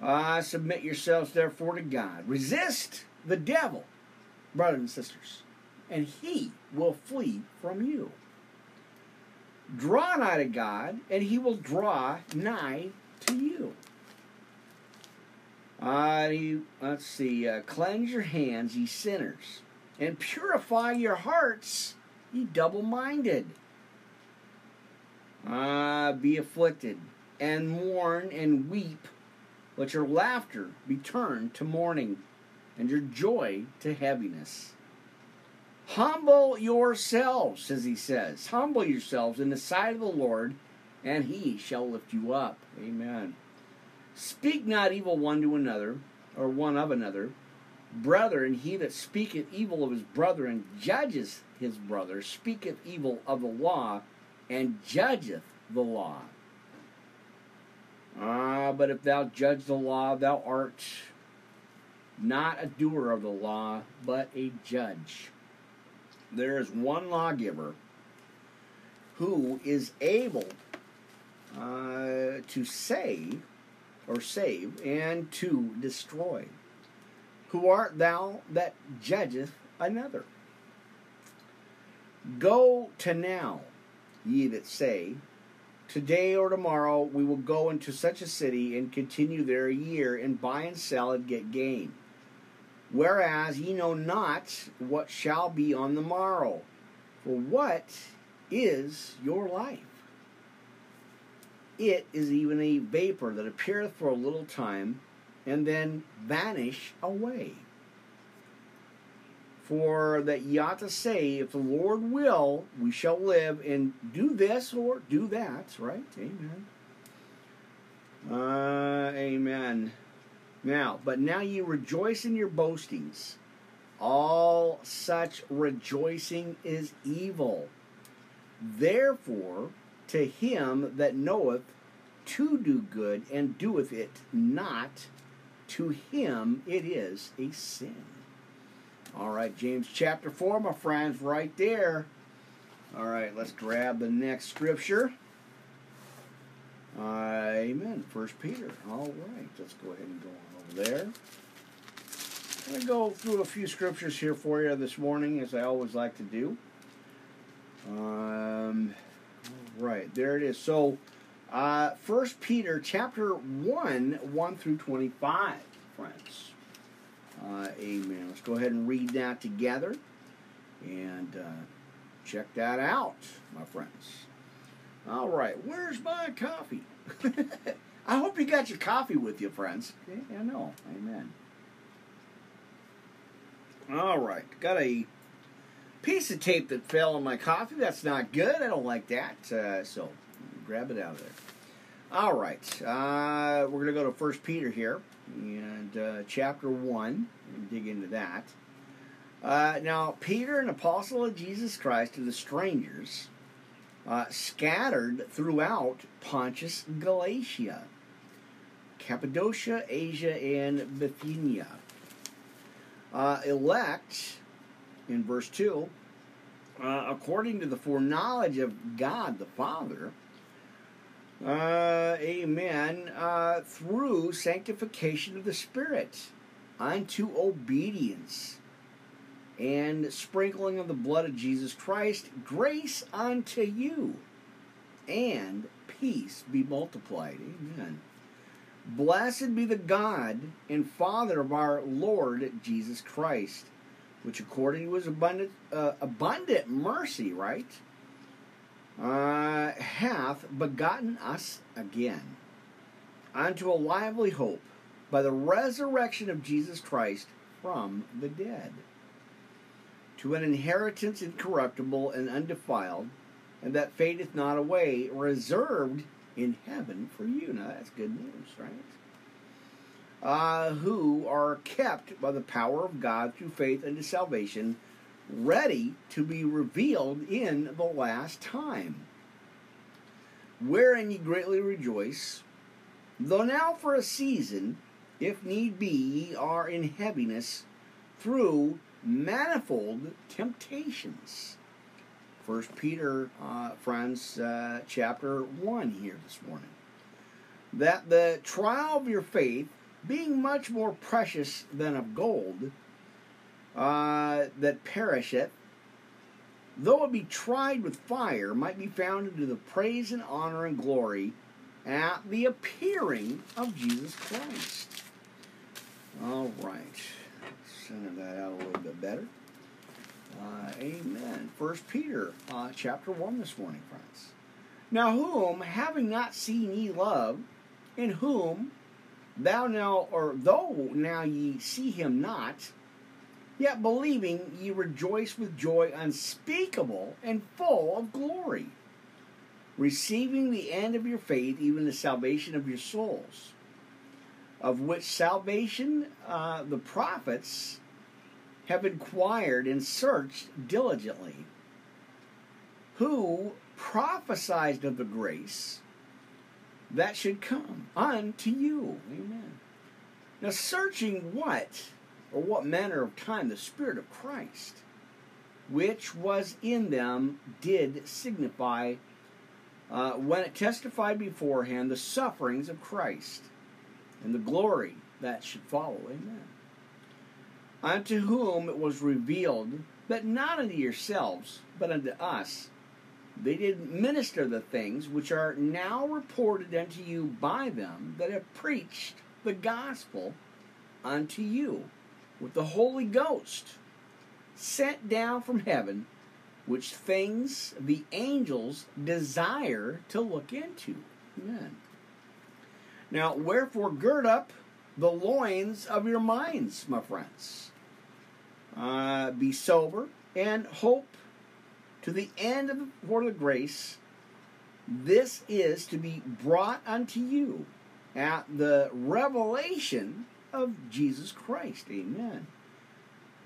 Uh, submit yourselves therefore to God. Resist the devil, brothers and sisters, and he will flee from you. Draw nigh to God, and he will draw nigh to you. Uh, let's see. Uh, cleanse your hands, ye sinners, and purify your hearts, ye double minded. Ah, be afflicted, and mourn and weep. Let your laughter be turned to mourning, and your joy to heaviness. Humble yourselves, as he says. Humble yourselves in the sight of the Lord, and he shall lift you up. Amen. Speak not evil one to another, or one of another. Brother, and he that speaketh evil of his brother and judges his brother speaketh evil of the law and judgeth the law. Ah, but if thou judge the law, thou art not a doer of the law, but a judge. There is one lawgiver who is able uh, to save or save and to destroy. Who art thou that judgeth another? Go to now ye that say, Today or tomorrow we will go into such a city and continue there a year and buy and sell and get gain. Whereas ye know not what shall be on the morrow. For what is your life? It is even a vapor that appeareth for a little time and then vanish away for that ye ought to say, if the Lord will, we shall live and do this or do that, right? Amen. Uh, amen. Now, but now ye rejoice in your boastings. All such rejoicing is evil. Therefore, to him that knoweth to do good and doeth it not, to him it is a sin. All right, James chapter 4, my friends, right there. All right, let's grab the next scripture. Uh, amen. First Peter. All right, let's go ahead and go on over there. I'm going to go through a few scriptures here for you this morning, as I always like to do. Um, right, there it is. So, uh, First Peter chapter 1, 1 through 25, friends. Uh, amen. Let's go ahead and read that together and uh, check that out, my friends. All right, where's my coffee? I hope you got your coffee with you, friends. Okay, I know. Amen. All right, got a piece of tape that fell on my coffee. That's not good. I don't like that. Uh, so grab it out of there. All right, uh, we're going to go to First Peter here and uh, chapter one and dig into that. Uh, now, Peter, an apostle of Jesus Christ to the strangers, uh, scattered throughout Pontus, Galatia, Cappadocia, Asia, and Bithynia uh, elect, in verse 2, uh, according to the foreknowledge of God the Father, uh, amen, uh, through sanctification of the Spirit unto obedience and sprinkling of the blood of Jesus Christ, grace unto you and peace be multiplied. Amen. Blessed be the God and Father of our Lord Jesus Christ, which according to his abundant, uh, abundant mercy, right, uh, hath begotten us again unto a lively hope by the resurrection of Jesus Christ from the dead, to an inheritance incorruptible and undefiled, and that fadeth not away, reserved in heaven for you. Now that's good news, right? Uh, who are kept by the power of God through faith unto salvation, ready to be revealed in the last time. Wherein ye greatly rejoice, though now for a season, if need be, ye are in heaviness through manifold temptations First Peter, uh, friends, uh, chapter 1 here this morning. That the trial of your faith, being much more precious than of gold, uh, that perisheth, though it be tried with fire, might be found unto the praise and honor and glory at the appearing of Jesus Christ. All right. Center that out a little bit better. Uh, amen. First Peter uh, chapter 1 this morning, friends. Now whom, having not seen ye love, in whom thou now, or though now ye see him not, yet believing ye rejoice with joy unspeakable and full of glory, receiving the end of your faith, even the salvation of your souls, of which salvation uh, the prophets have inquired and searched diligently, who prophesied of the grace that should come unto you. Amen. Now, searching what or what manner of time the Spirit of Christ, which was in them, did signify uh, when it testified beforehand the sufferings of Christ and the glory that should follow. Amen unto whom it was revealed but not unto yourselves, but unto us, they did minister the things which are now reported unto you by them that have preached the gospel unto you with the Holy Ghost sent down from heaven, which things the angels desire to look into. Amen. Now, wherefore, gird up the loins of your minds, my friends uh, be sober, and hope to the end of the, for of grace. This is to be brought unto you at the revelation of Jesus Christ. Amen.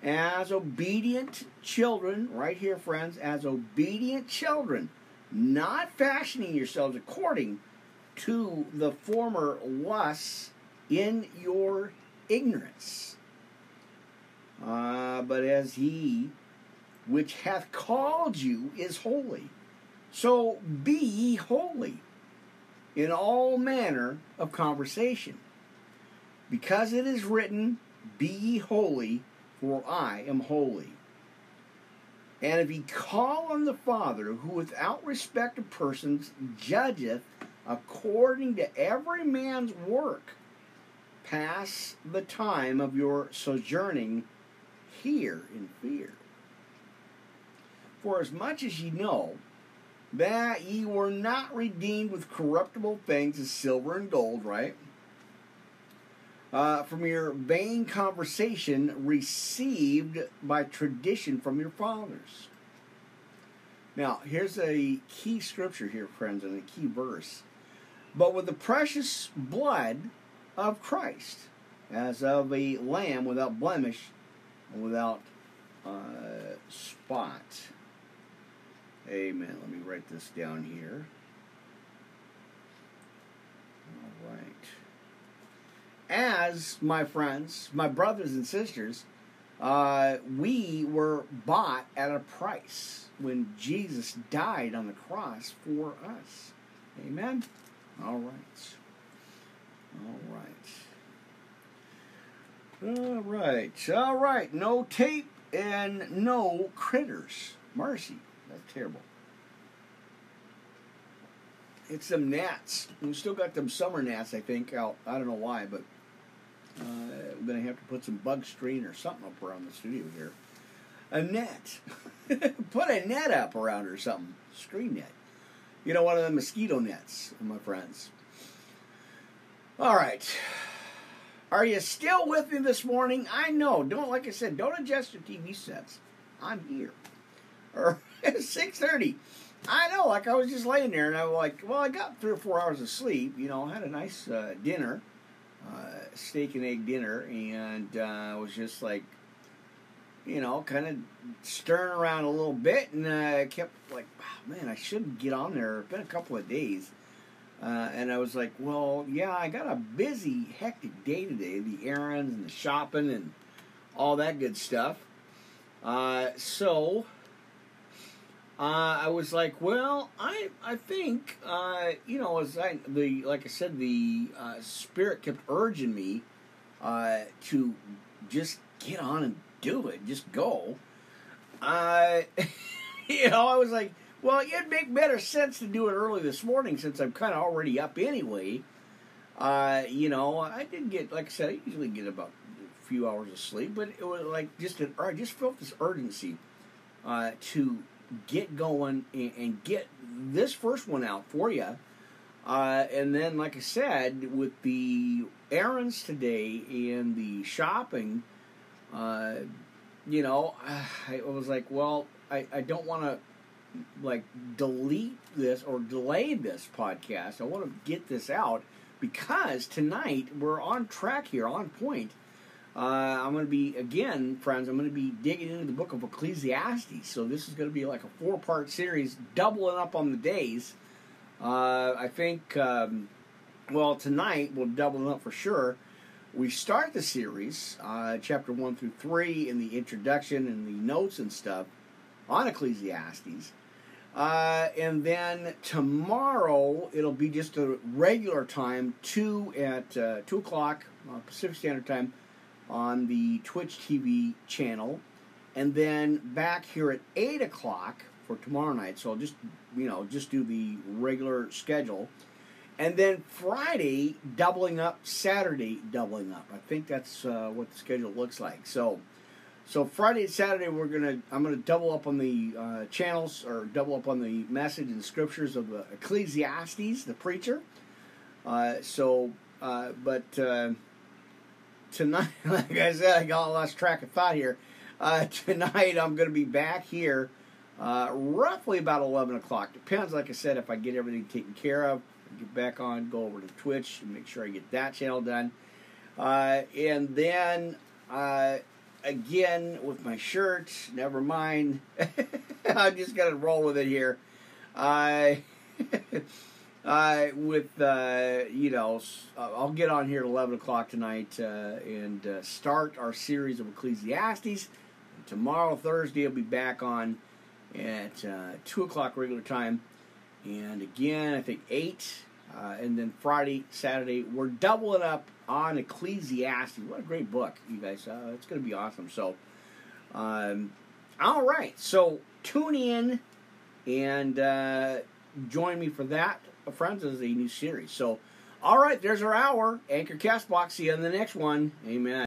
As obedient children, right here, friends, as obedient children, not fashioning yourselves according to the former lusts in your ignorance uh, but as he which hath called you is holy. So be ye holy in all manner of conversation. Because it is written, Be ye holy, for I am holy. And if ye call on the Father, who without respect of persons judgeth according to every man's work, pass the time of your sojourning here in fear. For as much as ye know that ye were not redeemed with corruptible things as silver and gold, right? Uh, from your vain conversation received by tradition from your fathers. Now, here's a key scripture here, friends, and a key verse. But with the precious blood of Christ, as of a lamb without blemish and without uh, spot. Amen. Let me write this down here. All right. As my friends, my brothers and sisters, uh, we were bought at a price when Jesus died on the cross for us. Amen. All right. All right. All right. All right. No tape and no critters. Mercy. That's terrible. It's some gnats. We still got them summer gnats, I think, out. I don't know why, but uh, I'm going to have to put some bug screen or something up around the studio here. A net. put a net up around or something. Screen net. You know, one of the mosquito nets, my friends. All right. Are you still with me this morning? I know. Don't like I said, don't adjust your TV sets. I'm here. Or 6:30. I know. Like I was just laying there, and I was like, well, I got three or four hours of sleep. You know, I had a nice uh, dinner, uh, steak and egg dinner, and uh, was just like, you know, kind of stirring around a little bit, and I kept like, oh, man, I shouldn't get on there. It's been a couple of days. Uh, and I was like, well, yeah, I got a busy, hectic day today. The errands and the shopping and all that good stuff. Uh, so uh, I was like, well, I I think uh, you know, as I the like I said, the uh, spirit kept urging me uh, to just get on and do it, just go. I, you know, I was like, well, it'd make better sense to do it early this morning since I'm kind of already up anyway. Uh, you know, I did get, like I said, I usually get about a few hours of sleep, but it was like just an, I just felt this urgency uh, to get going and, and, get this first one out for you. Uh, and then, like I said, with the errands today and the shopping, uh, you know, I was like, well, I, I don't want to like delete this or delay this podcast. I want to get this out because tonight we're on track here, on point. Uh, I'm going to be again, friends. I'm going to be digging into the book of Ecclesiastes. So this is going to be like a four-part series, doubling up on the days. Uh, I think. Um, well, tonight we'll double up for sure. We start the series, uh, chapter one through three, in the introduction and the notes and stuff on Ecclesiastes. Uh, and then tomorrow it'll be just a regular time, two at uh, two o'clock uh, Pacific Standard Time on the Twitch TV channel, and then back here at eight o'clock for tomorrow night. So I'll just you know just do the regular schedule, and then Friday doubling up, Saturday doubling up. I think that's uh, what the schedule looks like. So. So Friday and Saturday we're gonna I'm gonna double up on the uh, channels or double up on the message and scriptures of uh, Ecclesiastes, the preacher. Uh, so, uh, but uh, tonight, like I said, I got lost track of thought here. Uh, tonight I'm gonna be back here, uh, roughly about eleven o'clock. Depends, like I said, if I get everything taken care of. Get back on, go over to Twitch and make sure I get that channel done, uh, and then uh, again with my shirt. Never mind. I'm just gonna roll with it here. I, I with uh, you know, I'll get on here at 11 o'clock tonight uh, and uh, start our series of Ecclesiastes. Tomorrow, Thursday, I'll be back on at uh, two o'clock regular time, and again, I think eight. Uh, and then Friday, Saturday, we're doubling up on Ecclesiastes. What a great book, you guys. Uh, it's going to be awesome. So, um, all right. So, tune in and uh, join me for that, friends, as a new series. So, all right, there's our hour. Anchor Castbox. See you on the next one. Amen.